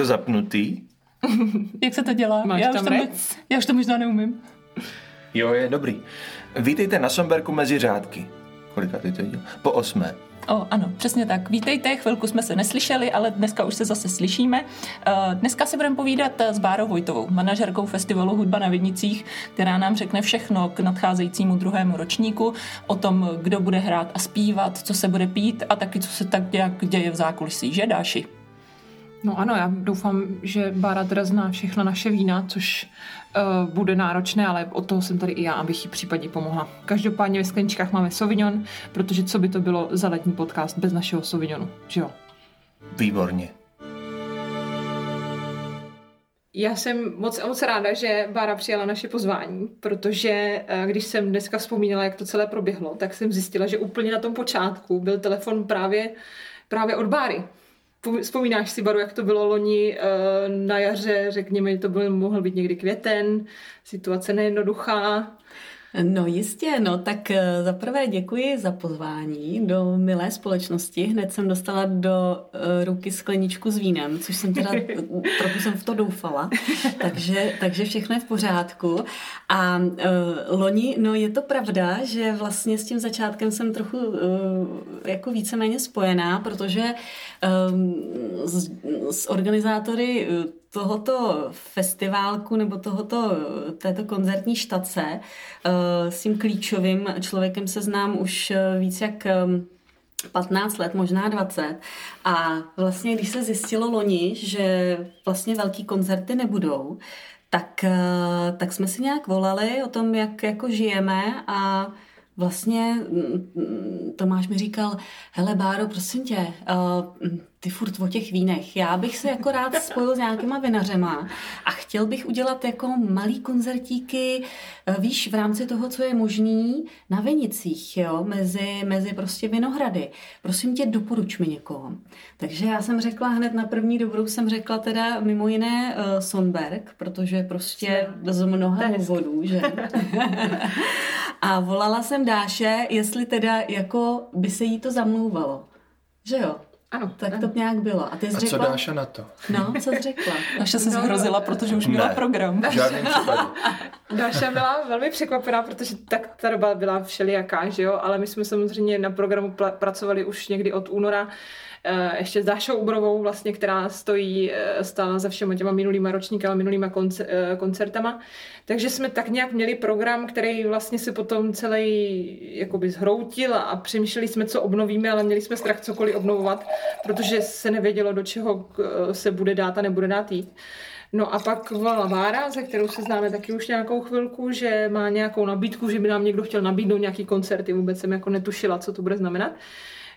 to zapnutý? Jak se to dělá? Máš já, tam už to, rec? já už to možná neumím. Jo, je dobrý. Vítejte na Somberku mezi řádky. Kolika ty to dělá? Po osmé. O, ano, přesně tak. Vítejte, chvilku jsme se neslyšeli, ale dneska už se zase slyšíme. Eh, Dneska si budeme povídat s Bárou Vojtovou, manažerkou festivalu Hudba na Vidnicích, která nám řekne všechno k nadcházejícímu druhému ročníku, o tom, kdo bude hrát a zpívat, co se bude pít a taky, co se tak nějak děje v zákulisí, že Dáši? No ano, já doufám, že Bára teda zná všechna naše vína, což uh, bude náročné, ale od toho jsem tady i já, abych jí případně pomohla. Každopádně ve skleničkách máme Sauvignon, protože co by to bylo za letní podcast bez našeho Sauvignonu, že jo? Výborně. Já jsem moc, moc ráda, že Bára přijala naše pozvání, protože eh, když jsem dneska vzpomínala, jak to celé proběhlo, tak jsem zjistila, že úplně na tom počátku byl telefon právě, právě od Báry. Vzpomínáš si, Baru, jak to bylo loni eh, na jaře, řekněme, to byl, mohl být někdy květen, situace nejednoduchá. No jistě, no tak eh, za prvé děkuji za pozvání do milé společnosti. Hned jsem dostala do eh, ruky skleničku s vínem, což jsem teda, trochu jsem v to doufala, takže, takže všechno je v pořádku. A uh, loni, no je to pravda, že vlastně s tím začátkem jsem trochu uh, jako víceméně spojená, protože um, s, s organizátory tohoto festiválku nebo tohoto, této koncertní štace s tím klíčovým člověkem se znám už víc jak 15 let, možná 20. A vlastně, když se zjistilo loni, že vlastně velký koncerty nebudou, tak, tak jsme si nějak volali o tom, jak jako žijeme a vlastně Tomáš mi říkal, hele Báro, prosím tě, ty furt o těch vínech. Já bych se jako rád spojil s nějakýma vinařema a chtěl bych udělat jako malý koncertíky, eh, víš, v rámci toho, co je možný na Vinicích, jo, mezi, mezi prostě vinohrady. Prosím tě, doporuč mi někoho. Takže já jsem řekla hned na první dobrou, jsem řekla teda mimo jiné uh, Sonberg, protože prostě z mnoha důvodů, že? a volala jsem Dáše, jestli teda jako by se jí to zamlouvalo. Že jo? Ano. Tak ano. to nějak bylo. A ty jsi A řekla... co Dáša na to? No, co jsi řekla? Naše se No. zhrozila, protože už měla Ne. program. V žádném případě. Dáša byla velmi překvapená, protože tak ta doba byla všelijaká, že jo, ale my jsme samozřejmě na programu pla- pracovali už někdy od února, ještě s Dášou Ubrovou, vlastně, která stojí, eh, stála za všema těma minulýma ročníkama, minulýma eh, koncertama. Takže jsme tak nějak měli program, který vlastně se potom celý jakoby zhroutil a přemýšleli jsme, co obnovíme, ale měli jsme strach cokoliv obnovovat, protože se nevědělo, do čeho eh, se bude dát a nebude dát jít. No a pak volala Vára, se kterou se známe taky už nějakou chvilku, že má nějakou nabídku, že by nám někdo chtěl nabídnout nějaký koncerty. Vůbec jsem jako netušila, co to bude znamenat.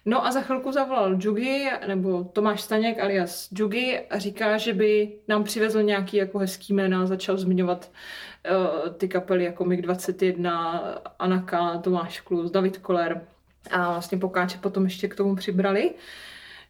No a za chvilku zavolal Jugi, nebo Tomáš Staněk alias Jugi a říká, že by nám přivezl nějaký jako hezký jména začal zmiňovat uh, ty kapely jako MiG-21, Anaka, Tomáš Klus, David Koller a vlastně Pokáče potom ještě k tomu přibrali.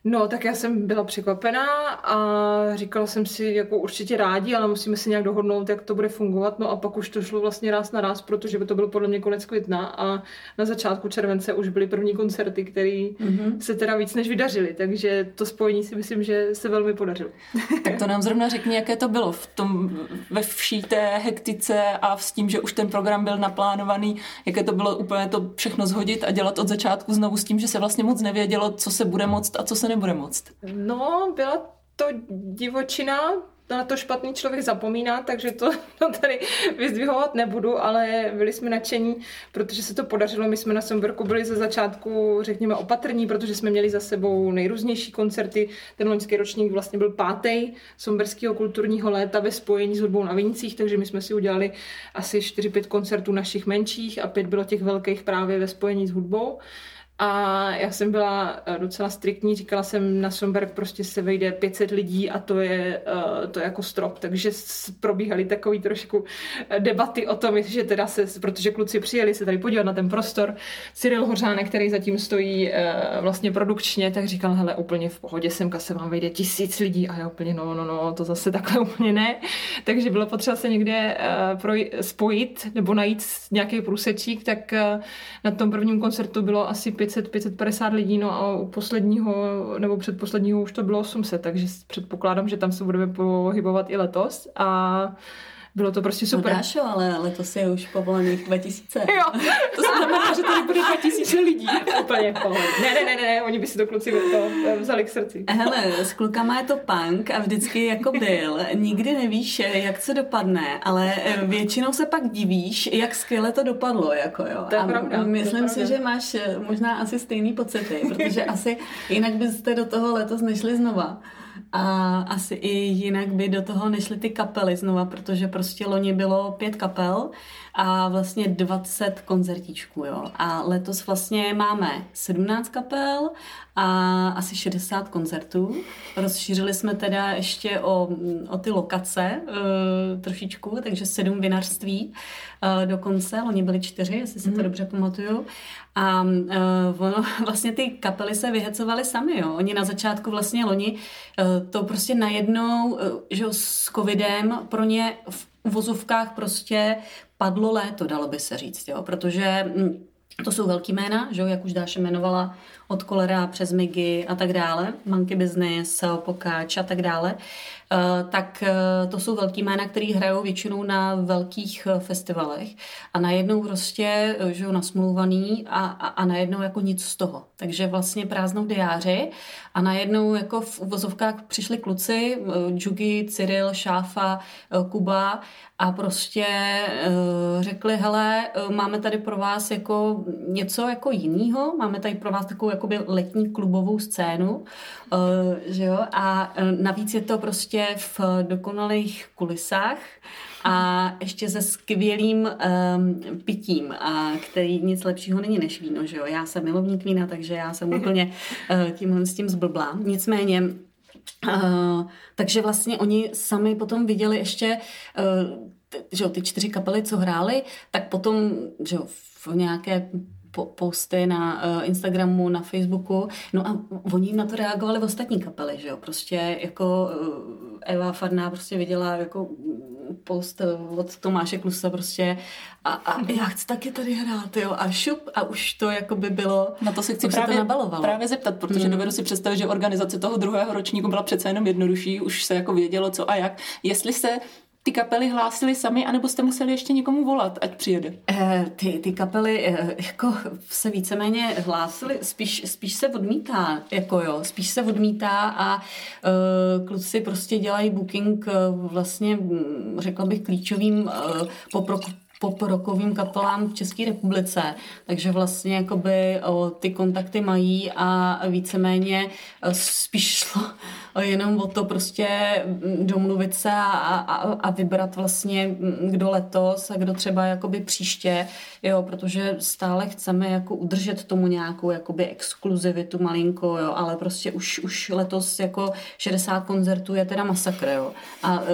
No, tak já jsem byla překvapená a říkala jsem si, jako určitě rádi, ale musíme si nějak dohodnout, jak to bude fungovat. No a pak už to šlo vlastně ráz na ráz, protože by to byl podle mě konec května a na začátku července už byly první koncerty, které mm-hmm. se teda víc než vydařily, takže to spojení si myslím, že se velmi podařilo. Tak to nám zrovna řekni, jaké to bylo v tom, ve vší té hektice a s tím, že už ten program byl naplánovaný, jaké to bylo úplně to všechno zhodit a dělat od začátku znovu s tím, že se vlastně moc nevědělo, co se bude moct a co se nebude moct. No, byla to divočina, na to špatný člověk zapomíná, takže to, to tady vyzdvihovat nebudu, ale byli jsme nadšení, protože se to podařilo. My jsme na Somberku byli ze začátku, řekněme, opatrní, protože jsme měli za sebou nejrůznější koncerty. Ten loňský ročník vlastně byl pátý Somberského kulturního léta ve spojení s hudbou na Vinicích, takže my jsme si udělali asi 4-5 koncertů našich menších a pět bylo těch velkých právě ve spojení s hudbou. A já jsem byla eh, docela striktní, říkala jsem na Somberg prostě se vejde 500 lidí a to je, eh, to je jako strop, takže probíhaly takový trošku eh, debaty o tom, že teda se, protože kluci přijeli se tady podívat na ten prostor, Cyril Hořánek, který zatím stojí vlastně produkčně, tak říkal, hele, úplně v pohodě, semka se vám vejde tisíc lidí. A já úplně, no, no, no, to zase takhle úplně ne. Takže bylo potřeba se někde spojit nebo najít nějaký průsečík, tak na tom prvním koncertu bylo asi 500, 550 lidí, no a u posledního nebo předposledního už to bylo 800, takže předpokládám, že tam se budeme pohybovat i letos. A bylo to prostě super. No dášo, ale letos je už povolených 2000. jo, To znamená, že tady bude 2000 lidí. úplně. Ne, ne, ne, ne, oni by si to kluci to vzali k srdci. Hele, s klukama je to punk a vždycky jako byl. Nikdy nevíš, jak co dopadne, ale většinou se pak divíš, jak skvěle to dopadlo. Jako jo. To je a pravda, myslím to je si, pravda. že máš možná asi stejný pocity, protože asi jinak byste do toho letos nešli znova. A asi i jinak by do toho nešly ty kapely znova, protože prostě loni bylo pět kapel a vlastně 20 koncertíčků, jo. A letos vlastně máme 17 kapel a asi 60 koncertů. Rozšířili jsme teda ještě o, o ty lokace uh, trošičku, takže sedm vinařství uh, dokonce. Loni byly čtyři, jestli si to dobře pamatuju. A uh, ono, vlastně ty kapely se vyhecovaly sami, jo. Oni na začátku vlastně loni uh, to prostě najednou, uh, že s covidem pro ně v uvozovkách prostě padlo léto, dalo by se říct, jo, protože mm, to jsou velký jména, že jo, jak už Dáše jmenovala, od kolera přes Migy a tak dále, Monkey Business, Pokáč a tak dále, tak uh, to jsou velký jména, který hrajou většinou na velkých uh, festivalech a najednou prostě, že jo, nasmluvaný a, a, a najednou jako nic z toho. Takže vlastně prázdnou diáři a najednou jako v uvozovkách přišli kluci, Džugi, Cyril, Šáfa, Kuba a prostě řekli, hele, máme tady pro vás jako něco jako jinýho, máme tady pro vás takovou jakoby letní klubovou scénu, že jo, a navíc je to prostě v dokonalých kulisách a ještě se skvělým um, pitím, a který nic lepšího není než víno, že jo. Já jsem milovník vína, takže já jsem úplně uh, tímhle s tím zblblá. Nicméně Uh, takže vlastně oni sami potom viděli ještě, uh, že jo, ty čtyři kapely, co hráli, tak potom, že jo, v nějaké po- posty na uh, Instagramu, na Facebooku, no a oni na to reagovali v ostatní kapely, že jo, prostě jako uh, Eva Farná prostě viděla jako post od Tomáše Klusa prostě a, a já chci taky tady hrát, jo, a šup a už to jako by bylo, Na to se chci právě, to nabalovalo. právě zeptat, protože hmm. dovedu si představit, že organizace toho druhého ročníku byla přece jenom jednodušší, už se jako vědělo co a jak. Jestli se ty kapely hlásily sami, anebo jste museli ještě někomu volat, ať přijede? Eh, ty, ty kapely eh, jako se víceméně hlásily, spíš, spíš se odmítá, jako jo, spíš se odmítá a uh, kluci prostě dělají booking uh, vlastně, mm, řekla bych, klíčovým uh, popro, poprokovým kapelám v České republice. Takže vlastně jakoby o, ty kontakty mají a víceméně o, spíš šlo jenom o to prostě mm, domluvit se a, a, a vybrat vlastně mm, kdo letos a kdo třeba jakoby příště, jo, protože stále chceme jako udržet tomu nějakou jakoby exkluzivitu malinko, jo, ale prostě už, už letos jako 60 koncertů je teda masakr, jo. A uh,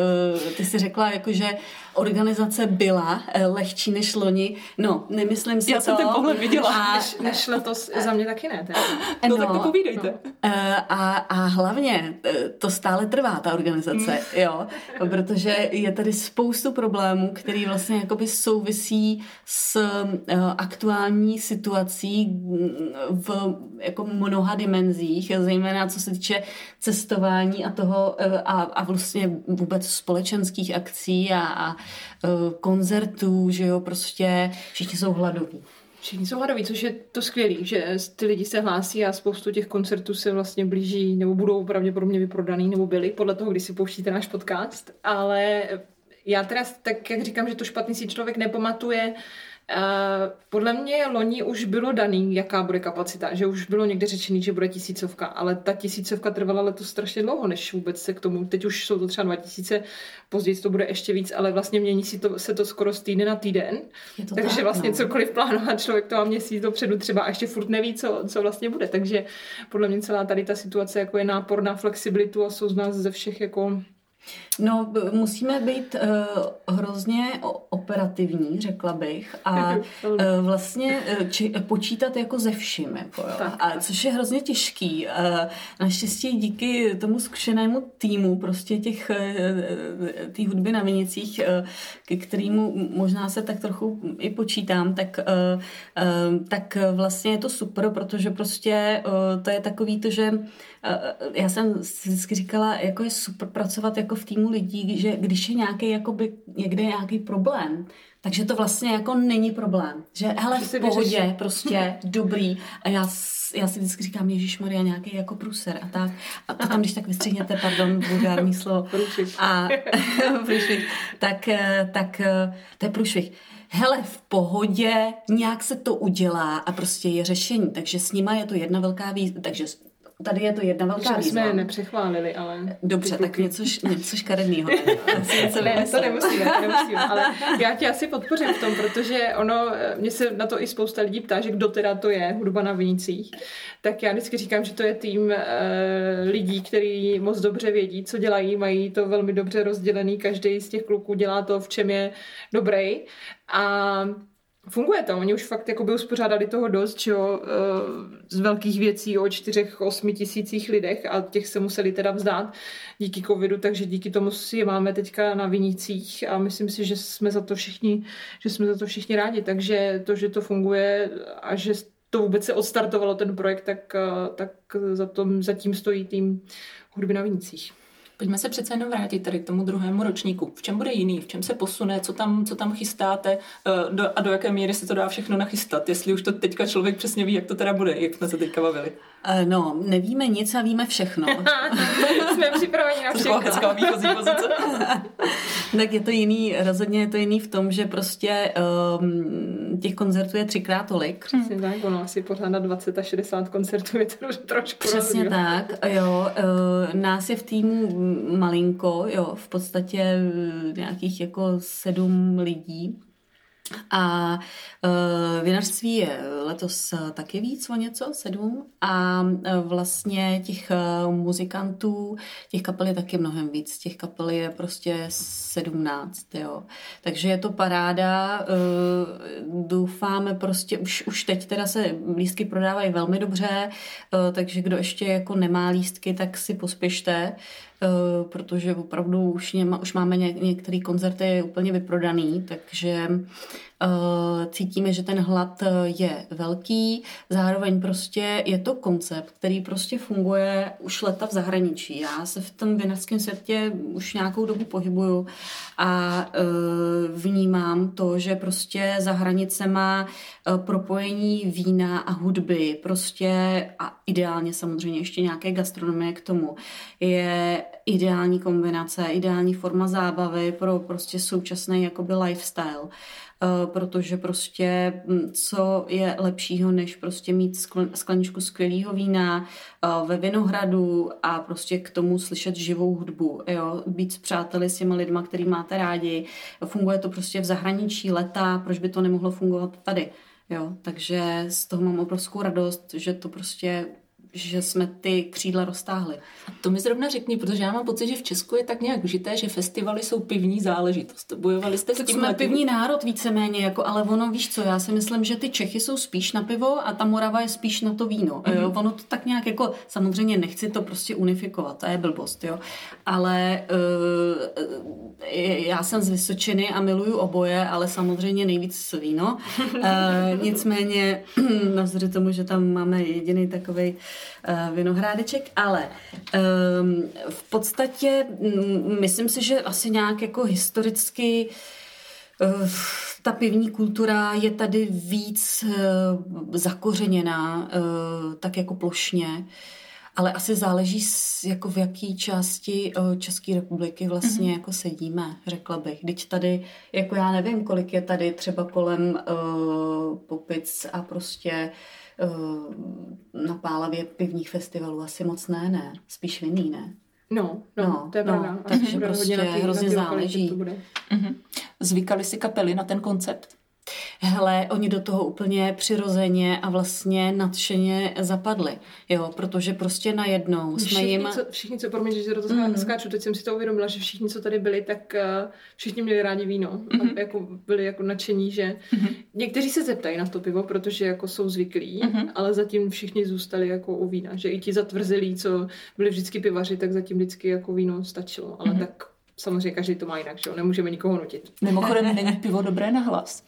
ty si řekla jako, že organizace byla uh, lehčí než loni. No, nemyslím si Já to. jsem ten pohled viděla. A, Než, než letos za mě taky ne. Teda. No, tak to povídejte. Uh, a, a hlavně to stále trvá, ta organizace, jo, protože je tady spoustu problémů, který vlastně jakoby souvisí s uh, aktuální situací mm, v jako mnoha dimenzích, zejména co se týče cestování a toho uh, a, a vlastně vůbec společenských akcí a, a koncertů, že jo, prostě všichni jsou hladoví. Všichni jsou hladoví, což je to skvělý, že ty lidi se hlásí a spoustu těch koncertů se vlastně blíží nebo budou pravděpodobně vyprodaný nebo byly, podle toho, když si pouštíte náš podcast. Ale já teda, tak jak říkám, že to špatný si člověk nepamatuje, podle mě loni už bylo daný, jaká bude kapacita, že už bylo někde řečený, že bude tisícovka, ale ta tisícovka trvala letos strašně dlouho, než vůbec se k tomu, teď už jsou to třeba 2000, později to bude ještě víc, ale vlastně mění si to, se to skoro z týdne na týden, takže tak, vlastně no. cokoliv plánovat člověk to má měsíc dopředu třeba a ještě furt neví, co, co vlastně bude, takže podle mě celá tady ta situace jako je nápor na flexibilitu a jsou z nás ze všech jako No, musíme být uh, hrozně operativní, řekla bych, a uh, vlastně uh, či, počítat jako ze vším, jako, jo. A což je hrozně těžký. Uh, naštěstí díky tomu zkušenému týmu prostě těch uh, té hudby na Vinicích, uh, ke kterému možná se tak trochu i počítám, tak, uh, uh, tak vlastně je to super, protože prostě uh, to je takový to, že Eh, já jsem si vždycky říkala, jako je super pracovat jako v týmu lidí, že když je nějaký, jakoby, někde nějaký problém, takže to vlastně jako není problém. Že hele, v pohodě, prostě, dobrý. A já, já si vždycky říkám, Ježíš Maria, nějaký jako průser a tak. A to tam, když tak vystřihněte, pardon, vulgární slovo. Průšvih. A průšvih. Tak, eh, tak eh, to je průšvih. Hele, v pohodě, nějak se to udělá a prostě je řešení. Takže s nima je to jedna velká výzva. Takže tady je to jedna velká Že jsme je nepřechválili, ale... Dobře, tak něco, něco škaredného. Ne, to nemusíme, to nemusíme, ale já tě asi podpořím v tom, protože ono, eh, mě se na to i spousta lidí ptá, že kdo teda to je, hudba na Vinicích, tak já vždycky říkám, že to je tým e, lidí, kteří moc dobře vědí, co dělají, mají to velmi dobře rozdělený, každý z těch kluků dělá to, v čem je dobrý. A Funguje to, oni už fakt jako by uspořádali toho dost, že jo, eh, z velkých věcí o čtyřech, osmi tisících lidech a těch se museli teda vzdát díky covidu, takže díky tomu si je máme teďka na vinících a myslím si, že jsme za to všichni, že jsme za to všichni rádi, takže to, že to funguje a že to vůbec se odstartovalo ten projekt, tak, eh, tak za, tom, za tím stojí tým hudby na vinících. Pojďme se přece jenom vrátit tady k tomu druhému ročníku. V čem bude jiný? V čem se posune? Co tam, co tam chystáte? eh, Do, a do jaké míry se to dá všechno nachystat? Jestli už to teďka člověk přesně ví, jak to teda bude, jak jsme se teďka bavili. Eh, No, nevíme nic a víme všechno. jsme připraveni na všechno. hezká výchozí pozice. tak je to jiný, rozhodně je to jiný v tom, že prostě um, těch koncertů je třikrát tolik. Přesně tak, ono asi pořád na 20 a 60 koncertů je to trošku Přesně rozdíl. tak, jo. eh, Nás je v týmu malinko, jo, v podstatě eh, nějakých jako sedm lidí. A uh, vinařství je letos taky víc o něco, sedm. A eh, vlastně těch eh, muzikantů, těch kapel je taky mnohem víc. Těch kapel je prostě sedmnáct, jo. Takže je to paráda. eh, Doufáme prostě, už, už teď teda se lístky prodávají velmi dobře, eh, takže kdo ještě jako nemá lístky, tak si pospěšte, eh, protože opravdu už, něma, už máme ně, některé koncerty úplně vyprodaný, takže eh, cítíme, že ten hlad eh, je velký, zároveň prostě je to koncept, který prostě funguje už leta v zahraničí. Já se v tom vinařském světě už nějakou dobu pohybuju a eh, vnímám to, že prostě za hranicema eh, propojení vína a hudby prostě a ideálně samozřejmě ještě nějaké gastronomie k tomu je ideální kombinace, ideální forma zábavy pro prostě současný jakoby lifestyle. Eh, protože prostě hm, co je lepšího, než prostě mít skl- skleničku skvělého vína eh, ve Vinohradu a prostě k tomu slyšet živou hudbu, jo? být s přáteli, s těma lidma, který máte rádi. Funguje to prostě v zahraničí leta, proč by to nemohlo fungovat tady? Jo? Takže z toho mám obrovskou radost, že to prostě že jsme ty křídla roztáhli. To mi zrovna řekni, protože já mám pocit, že v Česku je tak nějak vžité, že festivaly jsou pivní záležitost. Bojovali jste s Tak tím jsme pivní národ víceméně, jako, ale ono, víš co, já si myslím, že ty Čechy jsou spíš na pivo a ta Morava je spíš na to víno. Mm-hmm. Jo? Ono to tak nějak jako, samozřejmě nechci to prostě unifikovat, to je blbost, jo. Ale uh, já jsem z Vysočiny a miluju oboje, ale samozřejmě nejvíc víno. Uh, nicméně, navzdory tomu, že tam máme jediný takový uh, vinohrádeček, ale um, v podstatě mm, myslím si, že asi nějak jako historicky uh, ta pivní kultura je tady víc uh, zakořeněná, tak jako plošně. Ale asi záleží, jako v jaký části České republiky vlastně mm-hmm. jako sedíme, řekla bych. Teď tady, jako já nevím, kolik je tady třeba kolem uh, Popic a prostě uh, na Pálavě pivních festivalů. Asi moc ne, ne. Spíš vinný, ne? No, no, No, no to je no, pravda. takže Asi bude prostě hodně na ty- hrozně na záleží. To bude. Mhm. Zvykali si kapely na ten koncept? Hele, oni do toho úplně přirozeně a vlastně nadšeně zapadli, jo, protože prostě najednou jsme všichni, jim... Co, všichni, co, promiň, že do toho mm. skáču, teď jsem si to uvědomila, že všichni, co tady byli, tak uh, všichni měli rádi víno. Mm-hmm. A jako byli jako nadšení, že mm-hmm. někteří se zeptají na to pivo, protože jako jsou zvyklí, mm-hmm. ale zatím všichni zůstali jako u vína, že i ti zatvrzilí, co byli vždycky pivaři, tak zatím vždycky jako víno stačilo, ale mm-hmm. tak samozřejmě každý to má jinak, že jo? nemůžeme nikoho nutit. Mimochodem není pivo dobré na hlas.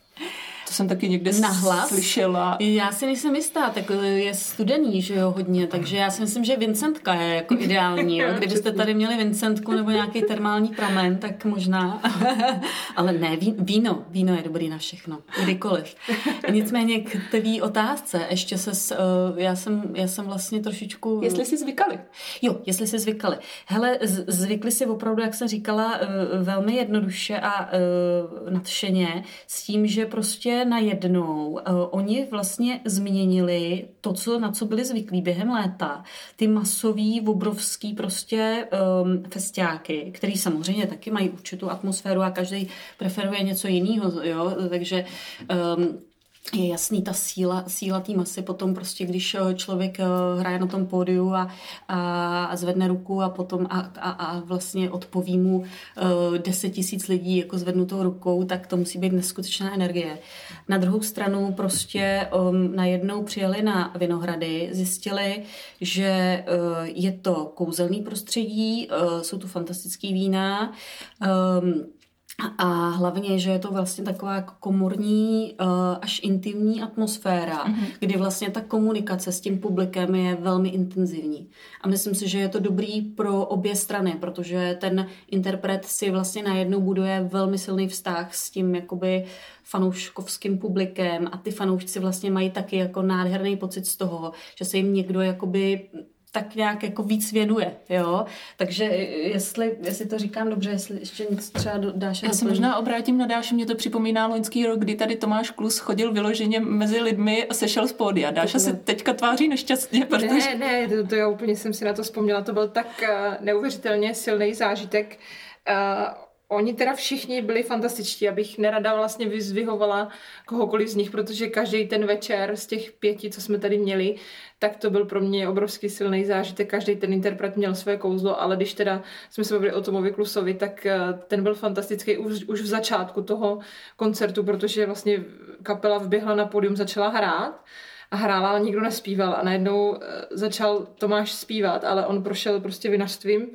To jsem taky někde Nahlas? slyšela. Já si nejsem jistá, tak je studený, že jo, hodně, takže já si myslím, že Vincentka je jako ideální. Jo? Kdybyste tady měli Vincentku nebo nějaký termální pramen, tak možná. Ale ne, víno, víno je dobrý na všechno, kdykoliv. Nicméně k tvý otázce, ještě se, uh, já, jsem, já jsem vlastně trošičku... Jestli si zvykali. Jo, jestli si zvykali. Hele, zvykli si opravdu, jak jsem říkala, uh, velmi jednoduše a nadšeně s tím, že prostě najednou uh, oni vlastně změnili to, co, na co byli zvyklí během léta. Ty masový, obrovský prostě um, festiáky, který samozřejmě taky mají určitou atmosféru a každý preferuje něco jiného, jo, takže um, je jasný ta síla, síla té masy potom prostě, když eh, člověk eh, hraje na tom pódiu a, a, a zvedne ruku a potom a, a, a vlastně odpoví mu eh, 10 tisíc lidí jako zvednutou rukou, tak to musí být neskutečná energie. Na druhou stranu prostě um, najednou přijeli na Vinohrady, zjistili, že uh, je to kouzelný prostředí, uh, jsou tu fantastický vína, um, a hlavně, že je to vlastně taková jako komorní uh, až intimní atmosféra, mm-hmm. kdy vlastně ta komunikace s tím publikem je velmi intenzivní. A myslím si, že je to dobrý pro obě strany, protože ten interpret si vlastně najednou buduje velmi silný vztah s tím jakoby fanouškovským publikem a ty fanoušci vlastně mají taky jako nádherný pocit z toho, že se jim někdo jakoby tak nějak jako víc věnuje, jo. Takže jestli, jestli to říkám dobře, jestli ještě něco třeba dáš. Já se možná obrátím na Dáše, mě to připomíná loňský rok, kdy tady Tomáš Klus chodil vyloženě mezi lidmi a sešel z pódia. Dáša se teďka tváří nešťastně, protože... Ne, ne, to, to já úplně jsem si na to vzpomněla, to byl tak uh, neuvěřitelně silný zážitek. Uh, Oni teda všichni byli fantastičtí, abych nerada vlastně vyzvihovala kohokoliv z nich, protože každý ten večer z těch pěti, co jsme tady měli, tak to byl pro mě obrovský silný zážitek. Každý ten interpret měl své kouzlo, ale když teda jsme se bavili o Tomovi Klusovi, tak eh, ten byl fantastický už, už v začátku toho koncertu, protože vlastně kapela vběhla na pódium, začala hrát a hrála, ale nikdo nespíval. A najednou eh, začal Tomáš zpívat, ale on prošel prostě vinařstvím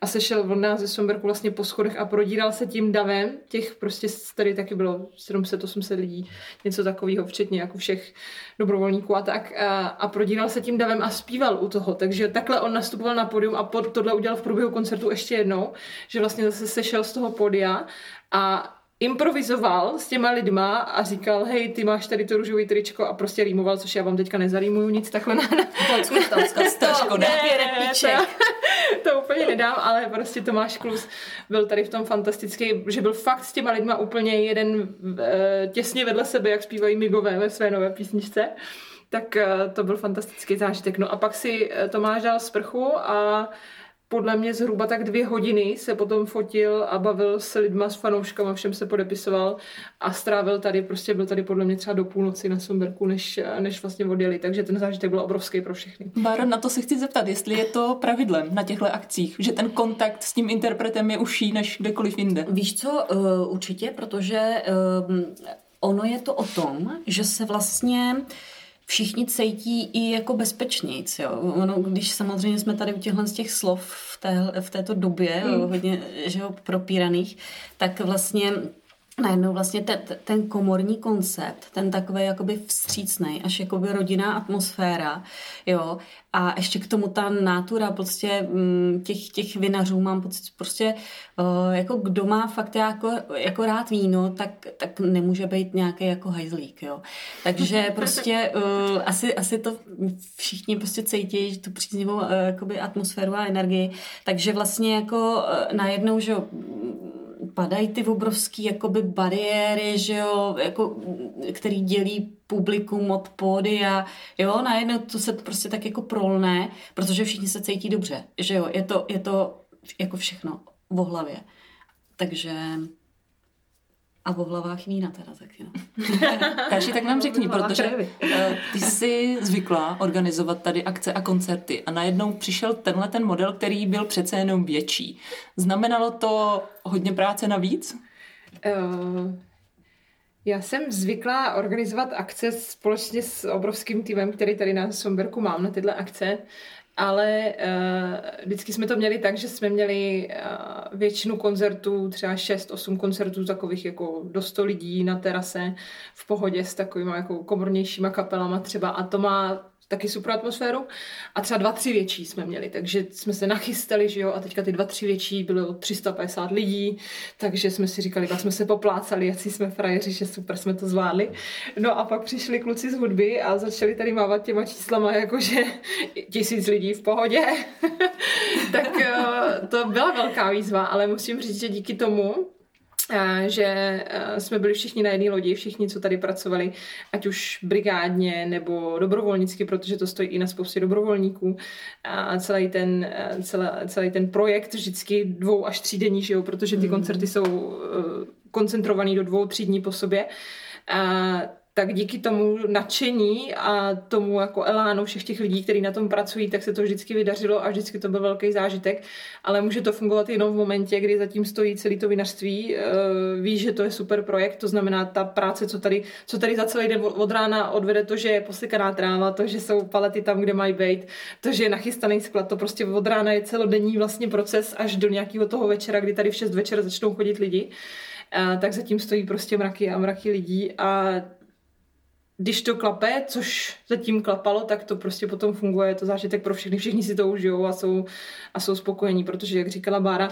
a sešel od nás ze Somberku vlastně po schodech a prodíral se tím davem, těch prostě tady taky bylo 700-800 lidí, něco takového, včetně jako všech dobrovolníků a tak. A, a prodíral se tím davem a zpíval u toho, takže takhle on nastupoval na podium a pod, tohle udělal v průběhu koncertu ještě jednou, že vlastně zase sešel z toho podia a improvizoval s těma lidma a říkal, hej, ty máš tady to růžový tričko a prostě rýmoval, což já vám teďka nezarýmuju nic takhle. Na... to, ne, to, to úplně nedám, ale prostě Tomáš Klus. Byl tady v tom fantastický, že byl fakt s těma lidma úplně jeden e, těsně vedle sebe, jak zpívají Migové ve své nové písničce. Tak e, to byl fantastický zážitek. No a pak si eh, Tomáš dal sprchu a podle mě zhruba tak dvě hodiny se potom fotil a bavil s lidma, s fanouškama, všem se podepisoval a strávil tady, prostě byl tady podle mě třeba do půlnoci na Somberku, než, než vlastně odjeli, takže ten zážitek byl obrovský pro všechny. Bára, na to se chci zeptat, jestli je to pravidlem na těchto akcích, že ten kontakt s tím interpretem je užší než kdekoliv jinde. Víš co, uh, určitě, protože uh, ono je to o tom, že se vlastně všichni cítí i jako bezpečnějc. Jo. Ono, když samozřejmě jsme tady u těchhle z těch slov v, té, v této době, mm. hodně že jo, propíraných, tak vlastně najednou vlastně ten, ten komorní koncept, ten takový jakoby vstřícný, až jakoby rodinná atmosféra, jo, a ještě k tomu ta nátura prostě mm, těch, těch vinařů mám pocit, prostě uh, jako kdo má fakt jako, jako rád víno, tak, tak nemůže být nějaký jako hajzlík, jo. Takže prostě uh, asi, asi to všichni prostě cítí, tu příznivou uh, jakoby atmosféru a energii, takže vlastně jako uh, najednou, že padají ty obrovský jakoby bariéry, že jo, jako, který dělí publikum od pódia, jo, najednou to se prostě tak jako prolne, protože všichni se cítí dobře, že jo, je to, je to jako všechno v hlavě. Takže A o hlavách vína teda taky, no. Kaši, tak nám řekni, protože eh, ty jsi zvykla organizovat tady akce a koncerty a najednou přišel tenhle ten model, který byl přece jenom větší. Znamenalo to hodně práce navíc? Uh, já jsem zvyklá organizovat akce společně s obrovským týmem, který tady na Somberku mám na tyhle akce, ale uh, vždycky jsme to měli tak, že jsme měli uh, většinu koncertů, třeba 6-8 koncertů takových jako do 100 lidí na terase v pohodě s takovými jako komornějšíma kapelama třeba. A to má taky super atmosféru. A třeba dva, tři větší jsme měli, takže jsme se nachystali, že jo, a teďka ty dva, tři větší bylo 350 lidí, takže jsme si říkali, pak jsme se poplácali, jak jsme frajeři, že super jsme to zvládli. No a pak přišli kluci z hudby a začali tady mávat těma číslama, jakože tisíc lidí v pohodě. tak eh, to byla velká výzva, ale musím říct, že díky tomu, že eh, jsme byli všichni na jedné lodi, všichni, co tady pracovali, ať už brigádně nebo dobrovolnicky, protože to stojí i na spoustě dobrovolníků a celý ten, eh, celý, celý ten projekt vždycky dvou až tří denní, že jo, protože ty koncerty jsou eh, koncentrovaný do dvou, tří dní po sobě. A tak díky tomu nadšení a tomu jako elánu všech těch lidí, kteří na tom pracují, tak se to vždycky vydařilo a vždycky to byl velký zážitek. Ale může to fungovat jenom v momentě, kdy zatím stojí celý to vinařství. Ví, že to je super projekt, to znamená ta práce, co tady, co tady za celý den od rána odvede to, že je posykaná tráva, to, že jsou palety tam, kde mají být, to, že je nachystaný sklad, to prostě od rána je celodenní vlastně proces až do nějakého toho večera, kdy tady v 6 večer začnou chodit lidi. A tak zatím stojí prostě mraky a mraky lidí a když to klape, což zatím klapalo, tak to prostě potom funguje, je to zážitek pro všechny, všichni si to užijou a jsou, a jsou spokojení, protože, jak říkala Bára,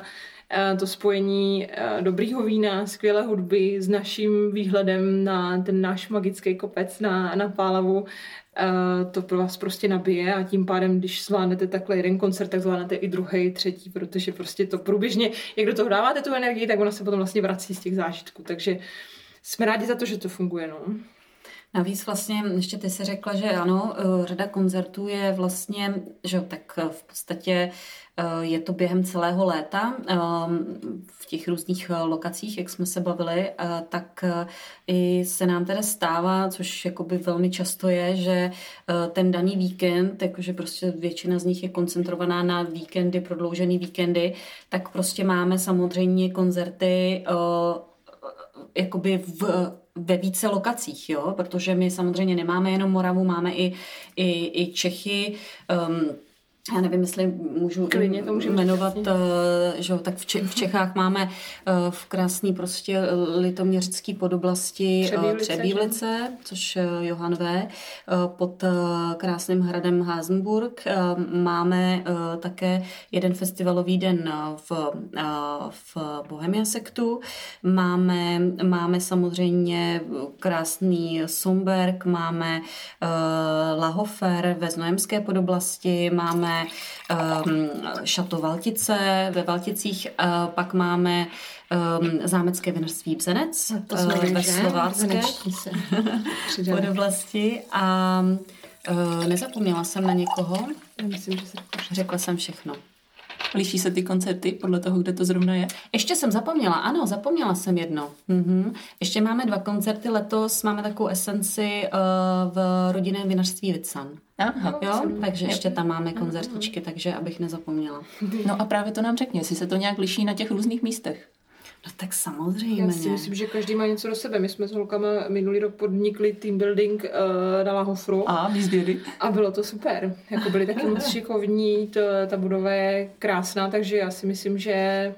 eh, to spojení eh, dobrýho vína, skvělé hudby s naším výhledem na ten náš magický kopec na, na Pálavu, eh, to pro vás prostě nabije a tím pádem, když zvládnete takhle jeden koncert, tak zvládnete i druhý, třetí, protože prostě to průběžně, jak do toho dáváte tu energii, tak ona se potom vlastně vrací z těch zážitků, takže jsme rádi za to, že to funguje, no. Navíc vlastně, ještě ty si řekla, že ano, eh, řada koncertů je vlastně, že tak eh, v podstatě eh, je to během celého léta v těch různých lokacích, jak jsme se bavili, tak i se nám teda stává, což jakoby velmi často je, že ten daný víkend, jakože prostě většina z nich je koncentrovaná na víkendy, prodloužený víkendy, tak prostě máme samozřejmě koncerty jakoby v ve více lokacích, jo? protože my samozřejmě nemáme jenom Moravu, máme i, i, i Čechy, um, já nevím, jestli můžu Klidně to jmenovat, uh, že jo, tak v, Če- v Čechách máme uh, v krásný prostě litoměřický podoblasti Třebívlice, Třebívlice což uh, Johan V. Uh, pod uh, krásným hradem Hasenburg. Uh, máme uh, také jeden festivalový den v, uh, v Bohemia sektu. Máme, máme samozřejmě krásný Somberg, máme uh, Lahofer ve Znojemské podoblasti, máme máme um, šato Valtice ve Valticích, uh, pak máme um, zámecké vinařství Bzenec to jsme uh, ve Slovácké podoblasti a uh, nezapomněla jsem na někoho. Já myslím, že se Řekla jsem všechno. Liší se ty koncerty podle toho, kde to zrovna je? Ještě jsem zapomněla, ano, zapomněla jsem jedno. Mhm. Ještě máme dva koncerty letos, máme takovou esenci uh, v rodinném vinařství Vican. Aha. Jo, takže ještě tam máme koncertičky, takže abych nezapomněla. No a právě to nám řekni, jestli se to nějak liší na těch různých místech. No tak samozřejmě. Já si myslím, že každý má něco do sebe. My jsme s holkama minulý rok podnikli team building uh, na Lahofru. A výzběry. A bylo to super. Jako byli taky moc šikovní, to, ta budova je krásná, takže já si myslím, že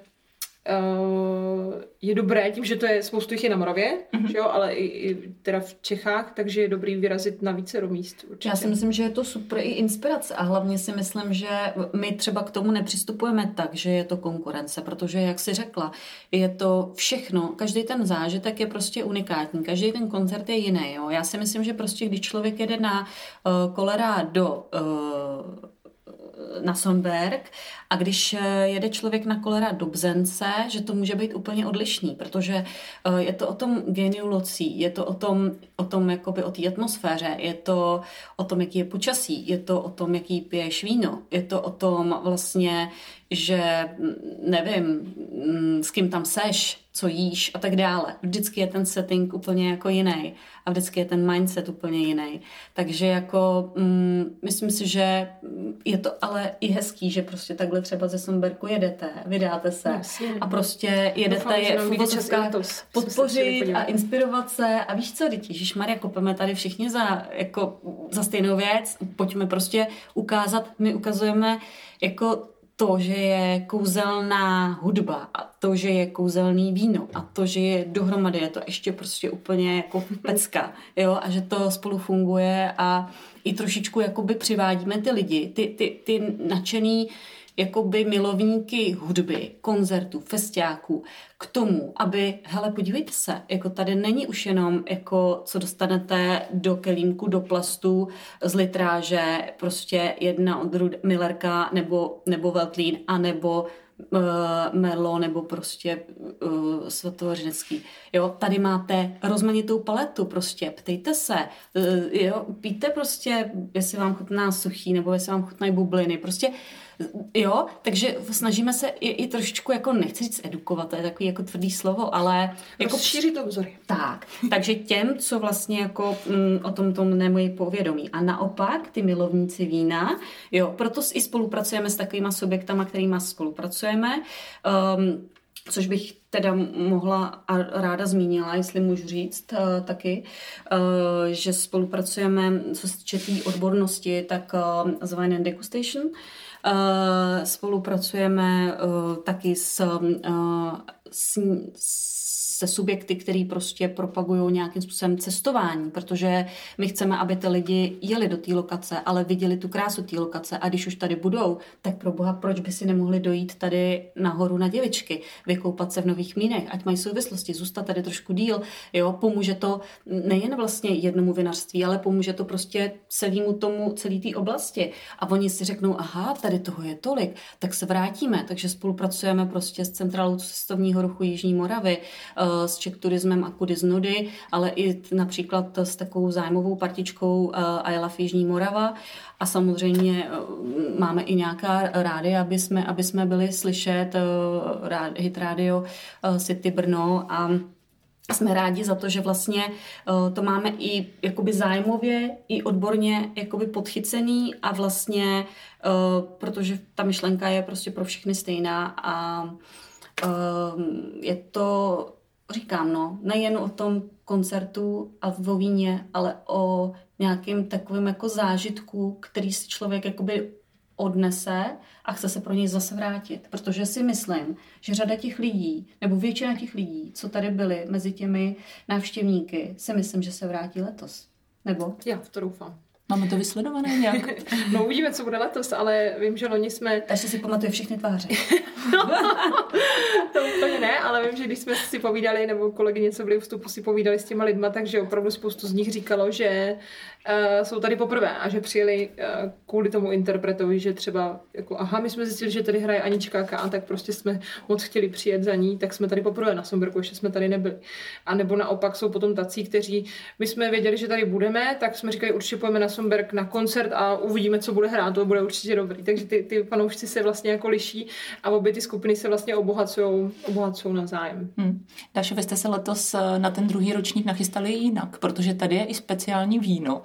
uh, je dobré, tím, že to je spoustu jich je na Moravě, mm-hmm. že jo, ale i, i teda v Čechách, takže je dobrý vyrazit na více míst. Určitě. Já si myslím, že je to super i inspirace a hlavně si myslím, že my třeba k tomu nepřistupujeme tak, že je to konkurence, protože jak si řekla, je to všechno, každý ten zážitek je prostě unikátní, každý ten koncert je jiný. Jo? Já si myslím, že prostě když člověk jede na uh, kolera do uh, na Sonberg a když eh, jede člověk na kolera do Bzence, že to může být úplně odlišný, protože eh, je to o tom geniu locí, je to o tom, o tom jakoby o té atmosféře, je to o tom, jaký je počasí, je to o tom, jaký piješ víno, je to o tom vlastně, že mm, nevím, mm, s kým tam seš, co jíš a tak dále. Vždycky je ten setting úplně jako jiný a vždycky je ten mindset úplně jiný. Takže jako mm, myslím si, že je to ale i hezký, že prostě takhle třeba ze Somberku jedete, vydáte se Jasně. a prostě jedete Doufám, je v uvozovkách podpořit a inspirovat se a víš co, Ježíš Maria, kopeme tady všichni za, jako, za stejnou věc, pojďme prostě ukázat, my ukazujeme jako to, že je kouzelná hudba a to, že je kouzelný víno a to, že je dohromady, je to ještě prostě úplně jako pecka, jo, a že to spolu funguje a i trošičku jakoby přivádíme ty lidi, ty, ty, ty nadšený jakoby milovníky hudby, koncertů, festiáků k tomu, aby, hele, podívejte se, jako tady není už jenom jako, co dostanete do kelímku, do plastu z litráže, prostě jedna odrůd Millerka nebo, nebo Veltlín, a nebo uh, Merlo nebo prostě uh, Svatovařinecký. Jo, tady máte rozmanitou paletu prostě, ptejte se, uh, jo, píte prostě, jestli vám chutná suchý nebo jestli vám chutnají bubliny, prostě Jo, takže snažíme se i, i trošičku, jako nechci říct edukovat, to je takový jako tvrdý slovo, ale jako šířit obzory. tak, takže těm, co vlastně jako mm, o tom tom nemají povědomí. A naopak ty milovníci vína, jo, proto i spolupracujeme s takovýma subjektama, kterýma spolupracujeme. Um, což bych teda mohla a ráda zmínila, jestli můžu říct uh, taky, uh, že spolupracujeme, co se týče té odbornosti, tak uh, s Wine and Degustation. Uh, spolupracujeme uh, taky s, uh, s, se subjekty, který prostě propagují nějakým způsobem cestování, protože my chceme, aby ty lidi jeli do té lokace, ale viděli tu krásu té lokace a když už tady budou, tak pro boha, proč by si nemohli dojít tady nahoru na děvičky, vykoupat se v nových mínech, ať mají souvislosti, zůstat tady trošku díl, jo, pomůže to nejen vlastně jednomu vinařství, ale pomůže to prostě celému tomu, celé té oblasti. A oni si řeknou, aha, tady toho je tolik, tak se vrátíme. Takže spolupracujeme prostě s Centrálou cestovního ruchu Jižní Moravy, eh, s Czech Turismem a Kudy z Nudy, ale i například s takovou zájmovou partičkou eh, I Love Jižní Morava. A samozřejmě eh, máme i nějaká rády, aby jsme, aby jsme byli slyšet, eh, hit radio eh, City Brno a jsme rádi za to, že vlastně to máme i jakoby zájmově, i odborně jakoby podchycený a vlastně, protože ta myšlenka je prostě pro všechny stejná a je to, říkám no, nejen o tom koncertu a o víně, ale o nějakým takovým jako zážitku, který si člověk jakoby odnese a chce se pro něj zase vrátit. Protože si myslím, že řada těch lidí, nebo většina těch lidí, co tady byli mezi těmi návštěvníky, si myslím, že se vrátí letos. Nebo? Já v to doufám. Máme to vysledované nějak? No uvidíme, co bude letos, ale vím, že loni jsme Takže si pamatuje všechny tváře. to úplně ne, ale vím, že když jsme si povídali, nebo kolegyně, co byli v vstupu, si povídali s těma lidma, takže opravdu spoustu z nich říkalo, že uh, jsou tady poprvé a že přijeli uh, kvůli tomu interpretovi, že třeba jako, aha, my jsme zjistili, že tady hraje Anička K, tak prostě jsme moc chtěli přijet za ní, tak jsme tady poprvé na Somberku, ještě jsme tady nebyli. A nebo naopak jsou potom tací, kteří, my jsme věděli, že tady budeme, tak jsme říkali, určitě pojeme na Somberg na koncert a uvidíme, co bude hrát, to bude určitě dobrý. Takže ty, ty fanoušci se vlastně jako liší a obě ty skupiny se vlastně obohacují, obohacují navzájem. Hmm. Dáše, vy jste se letos eh, na ten druhý ročník nachystali jinak, protože tady je i speciální víno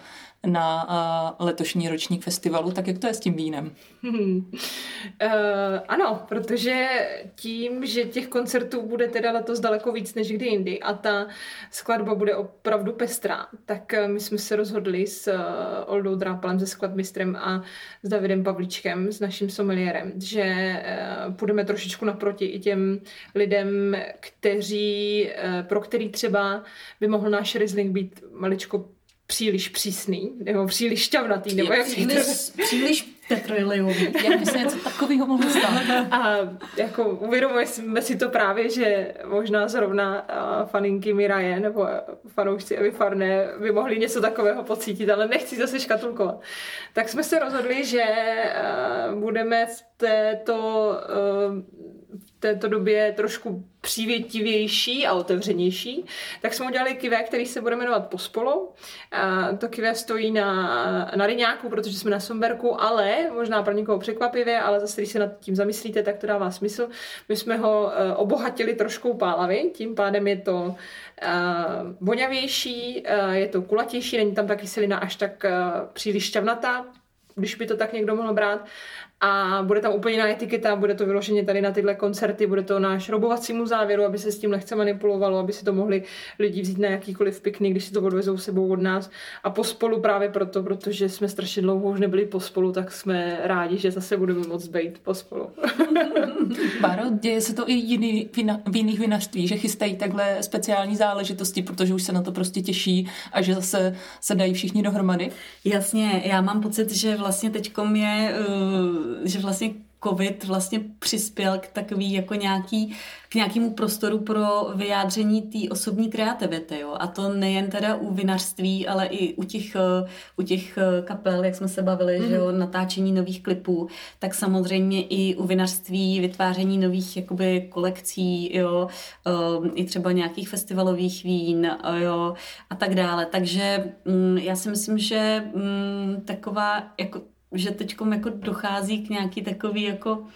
na uh, letošní ročník festivalu, tak jak to je s tím vínem? Hmm. Uh, ano, protože tím, že těch koncertů bude teda letos daleko víc než kdy jindy a ta skladba bude opravdu pestrá, tak eh, my jsme se rozhodli s uh, Oldou Drápalem, se skladmistrem a s Davidem Pavlíčkem, s naším someliérem, že uh, půjdeme trošičku naproti i těm lidem, kteří, uh, pro který třeba by mohl náš Riesling být maličko příliš přísný, nebo příliš šťavnatý, nebo jak příliš, příliš petrolejový. Jak by se něco takového mohlo stát? A jako uvědomujeme si to právě, že možná zrovna faninky Miraje nebo fanoušci Evy Farné by mohli něco takového pocítit, ale nechci zase škatulkovat. Tak jsme se rozhodli, že budeme v této této době trošku přívětivější a otevřenější, tak jsme udělali kivé, který se bude jmenovat Pospolo. A to kivé stojí na, na Ryňáku, protože jsme na Somberku, ale možná pro někoho překvapivě, ale zase, když se nad tím zamyslíte, tak to dává smysl. My jsme ho eh, obohatili trošku pálavy, tím pádem je to uh, voňavější, uh, je to kulatější, není tam ta kyselina až tak příliš šťavnatá, když by to tak někdo mohl brát a bude tam úplně jiná etiketa, bude to vyloženě tady na tyhle koncerty, bude to náš robovacímu závěru, aby se s tím lehce manipulovalo, aby si to mohli lidi vzít na jakýkoliv piknik, když si to odvezou sebou od nás. A pospolu právě proto, protože jsme strašně dlouho už nebyli pospolu, tak jsme rádi, že zase budeme moc být pospolu. Báro, děje se to i jiný, v jiných vinařství, že chystají takhle speciální záležitosti, protože už se na to prostě těší a že zase se dají všichni dohromady? Jasně, já mám pocit, že vlastně teďkom je uh, že vlastně covid vlastně přispěl k takový jako nějaký, k nějakému prostoru pro vyjádření té osobní kreativity. Jo? A to nejen teda u vinařství, ale i u těch, u těch kapel, jak jsme se bavili, mm. že jo? Mhm. natáčení nových klipů, tak samozřejmě i u vinařství vytváření nových jakoby kolekcí, jo? Um, i třeba nějakých festivalových vín jo? a tak dále. Takže um, já si myslím, že um, taková jako že teď jako dochází k nějaký takový jako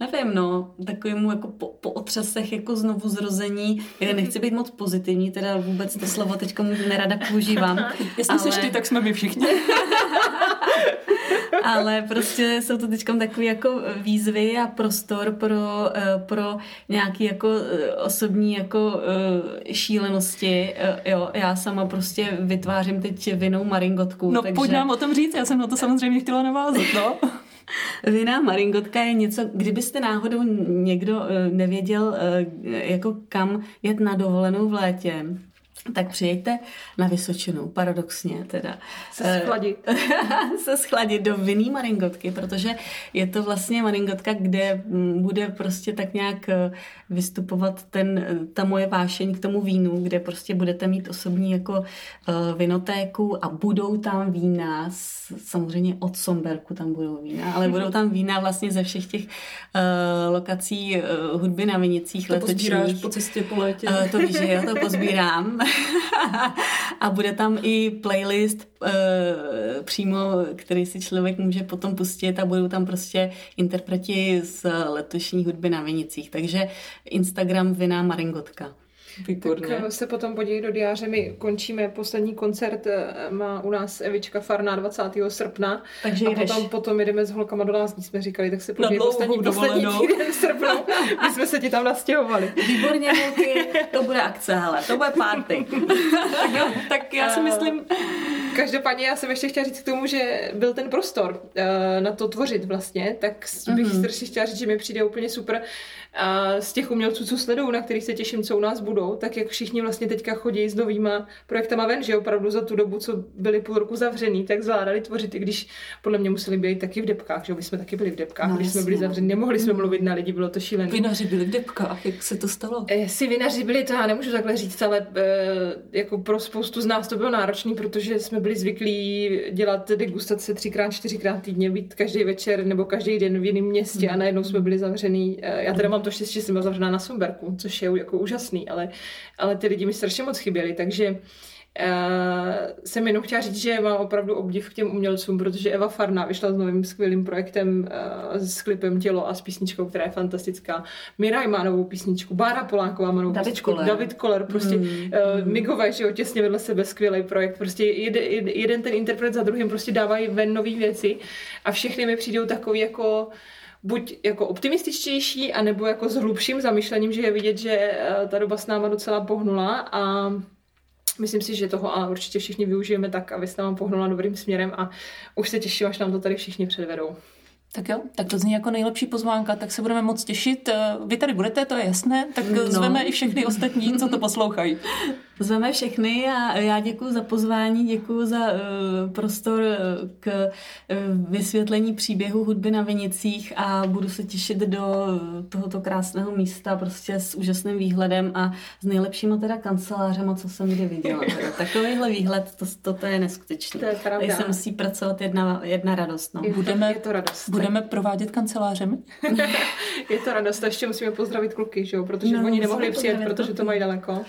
nevím, no, takovému jako po, po otřesech jako znovu zrození. Já nechci být moc pozitivní, teda vůbec to slovo teď nerada používám. Jestli ale... jsi ty, tak jsme my všichni. ale prostě jsou to teď takové jako výzvy a prostor pro, eh, pro nějaké jako eh, osobní jako eh, šílenosti. Jo, já sama prostě vytvářím teď vinou maringotku. No takže... pojď nám o tom říct, já jsem na to samozřejmě chtěla navázat, no. Vina maringotka je něco, kdybyste náhodou někdo nevěděl, jako kam jet na dovolenou v létě, tak přijďte na Vysočinu, paradoxně teda. Se schladit. se schladit do vinný maringotky, protože je to vlastně maringotka, kde mm, bude prostě tak nějak eh, vystupovat ten, ta moje vášeň k tomu vínu, kde prostě budete mít osobní jako uh, vinotéku a budou tam vína, samozřejmě od Somberku tam budou vína, ale budou tam vína vlastně ze všech těch lokací hudby na vinicích to letočních. po cestě po létě. To víš, že já to pozbírám. a bude tam i playlist uh, přímo, který si člověk může potom pustit a budou tam prostě interpreti z letošní hudby na Vinicích. Takže Instagram Vina Maringotka. Výborně. Tak eh, se potom podívej do diáře. My končíme poslední koncert, eh, má u nás Evička Farná 20. srpna. Takže a jdeš. potom, potom jdeme s holkama do Lázní, jsme říkali, tak se podívej poslední, poslední týden v srpnu. My jsme se ti tam nastěhovali. Výborně, holky, to bude akce, hele, to bude party. tak, jo, tak já si myslím... Každopádně já jsem ještě chtěla říct k tomu, že byl ten prostor uh, na to tvořit vlastně, tak bych mm-hmm. strašně chtěla říct, že mi přijde úplně super a z těch umělců, co sledují, na kterých se těším, co u nás budou, tak jak všichni vlastně teďka chodí s novýma projektama ven, že opravdu za tu dobu, co byli půl roku zavřený, tak zvládali tvořit, i když podle mě museli být taky v depkách, že my jsme taky byli v depkách, no, když jsme byli zavření, nemohli jsme mluvit na lidi, bylo to šílené. Vinaři byli v depkách, jak se to stalo? E, si vinaři byli, to já nemůžu takhle říct, ale e, jako pro spoustu z nás to bylo náročné, protože jsme byli zvyklí dělat degustace třikrát, čtyřikrát týdně, být každý večer nebo každý den v jiném městě a najednou jsme byli zavřený. E, já teda mám to štěstí, že jsem byla zavřená na Somberku, což je jako úžasný, ale, ale ty lidi mi strašně moc chyběli, takže Uh, jsem jenom chtěla říct, že mám opravdu obdiv k těm umělcům, protože Eva Farna vyšla s novým skvělým projektem uh, s klipem Tělo a s písničkou, která je fantastická. Miraj má novou písničku, Bára Poláková má novou David písničku, Koller. David Koller, prostě mm. uh, Migové, že jo, těsně vedle sebe skvělý projekt. Prostě jeden, jeden ten interpret za druhým prostě dávají ven nové věci a všechny mi přijdou takový jako buď jako optimističtější, anebo jako s hlubším zamýšlením, že je vidět, že eh, ta doba s náma docela pohnula a myslím si, že toho ale určitě všichni využijeme tak, aby s náma pohnula dobrým směrem a už se těším, až nám to tady všichni předvedou. Tak jo, tak to zní jako nejlepší pozvánka, tak se budeme moc těšit. Eh, vy tady budete, to je jasné, tak no. zveme i všechny ostatní, co to poslouchají. Zveme všechny a já děkuji za pozvání, děkuji za uh, prostor k uh, vysvětlení příběhu hudby na Vinicích a budu se těšit do tohoto krásného místa prostě s úžasným výhledem a s nejlepšíma teda kancelářema, co jsem kdy viděla. Takovýhle výhled, to, to, to je neskutečné. To je pravda. Tady se musí pracovat jedna, jedna radost. No. Je, Budeme, je to radost. budeme provádět kancelářemi? je to radost a ještě musíme pozdravit kluky, že jo? protože No, oni nemohli přijet, protože to mají daleko.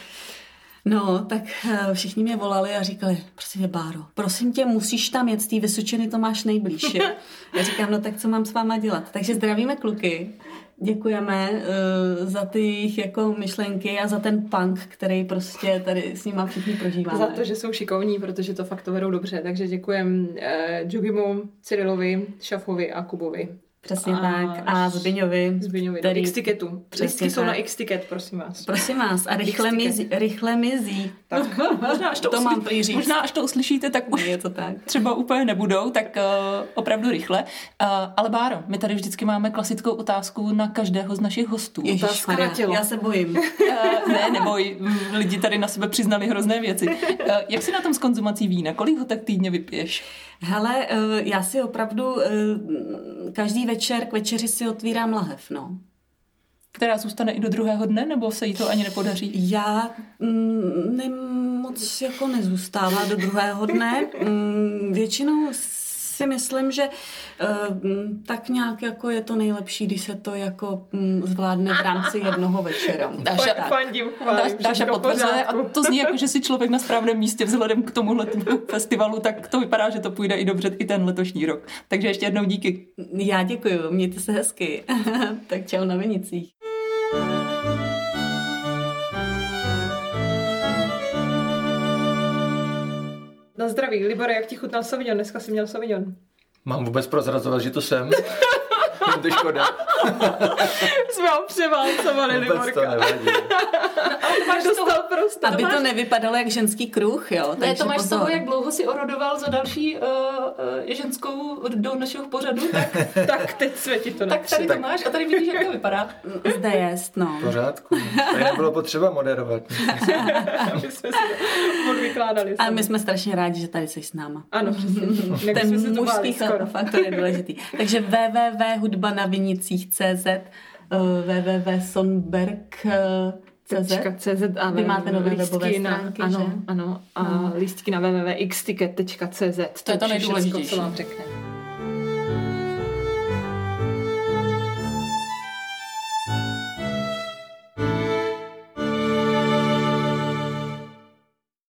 No, tak eh, všichni mě volali a říkali, prosím tě, Báro, prosím tě, musíš tam jet, z té Vysočiny to máš nejblíž. jo." Já říkám, no tak co mám s váma dělat? Takže zdravíme kluky, děkujeme uh, za ty jejich jako myšlenky a za ten punk, který prostě tady s nima všichni prožíváme. Za to, že jsou šikovní, protože to fakt to vedou dobře. Takže děkujem eh, Džugimu, Cyrilovi, Šafovi a Kubovi. Přesně A- tak. A Zbyňovi. Zbyňovi, který- do X-Ticketu. Přesně Listky jsou na X-Ticket, prosím vás. Prosím vás, a rychle mizí. Rychle mizí. Tak. Možná až to, To mám prý říct. Možná až to uslyšíte, tak už Je to tak. třeba úplně nebudou, tak uh, opravdu rychle. Uh, ale Báro, my tady vždycky máme klasickou otázku na každého z našich hostů. Otázka na tělo. já se bojím. Uh, ne, neboj, mm, lidi tady na sebe přiznali hrozné věci. Uh, jak si na tom s konzumací vína? Kolik ho tak týdně vypiješ? Hele, eh, já si opravdu eh, každý večer k večeři si otvírám lahev, no. Která zůstane i do druhého dne, nebo se jí to ani nepodaří? Já mm, nem, moc jako nezůstává do druhého dne. Mm, většinou si myslím, že uh, tak nějak jako je to nejlepší, když se to jako mm, zvládne v rámci jednoho večera. Dáša, Fa- Fandím, chválím, Dáš, Dáša potvrzuje a to zní jako, že si člověk na správném místě vzhledem k tomuhle festivalu, tak to vypadá, že to půjde i dobře i ten letošní rok. Takže ještě jednou díky. Já děkuji, mějte se hezky. tak čau na Vinicích. Na zdraví. Libore, jak ti chutnal Sauvignon? Dneska jsi měl Sauvignon. Mám vůbec prozrazovat, že to jsem? Jen to škoda. Jsme ho převálcovali, Vůbec to Liborka. nevadí. Máš dostal prostě. Aby to nevypadalo jak ženský kruh, jo. Ne, Takže to máš pozor. toho, jak dlouho si orodoval za další uh, uh, ženskou do našeho pořadu, tak, Tak teď světí to tak tady to máš a tady vidíš, jak to vypadá. Zde jest, no. V pořádku. Tady nebylo potřeba moderovat. Aby jsme si to. A my jsme strašně rádi, že tady jsi s náma. Ano, přesně. Ten jsme si to báli mužský skoro. faktor je důležitý. Takže www.hudbanavinicích.cz www.sonberg.cz CZ a Vy máte nové webové na, stránky, ano, že? ano, a No. lístky na www.xticket.cz. To je to už všechno, nejdůležitější. co vám řekne.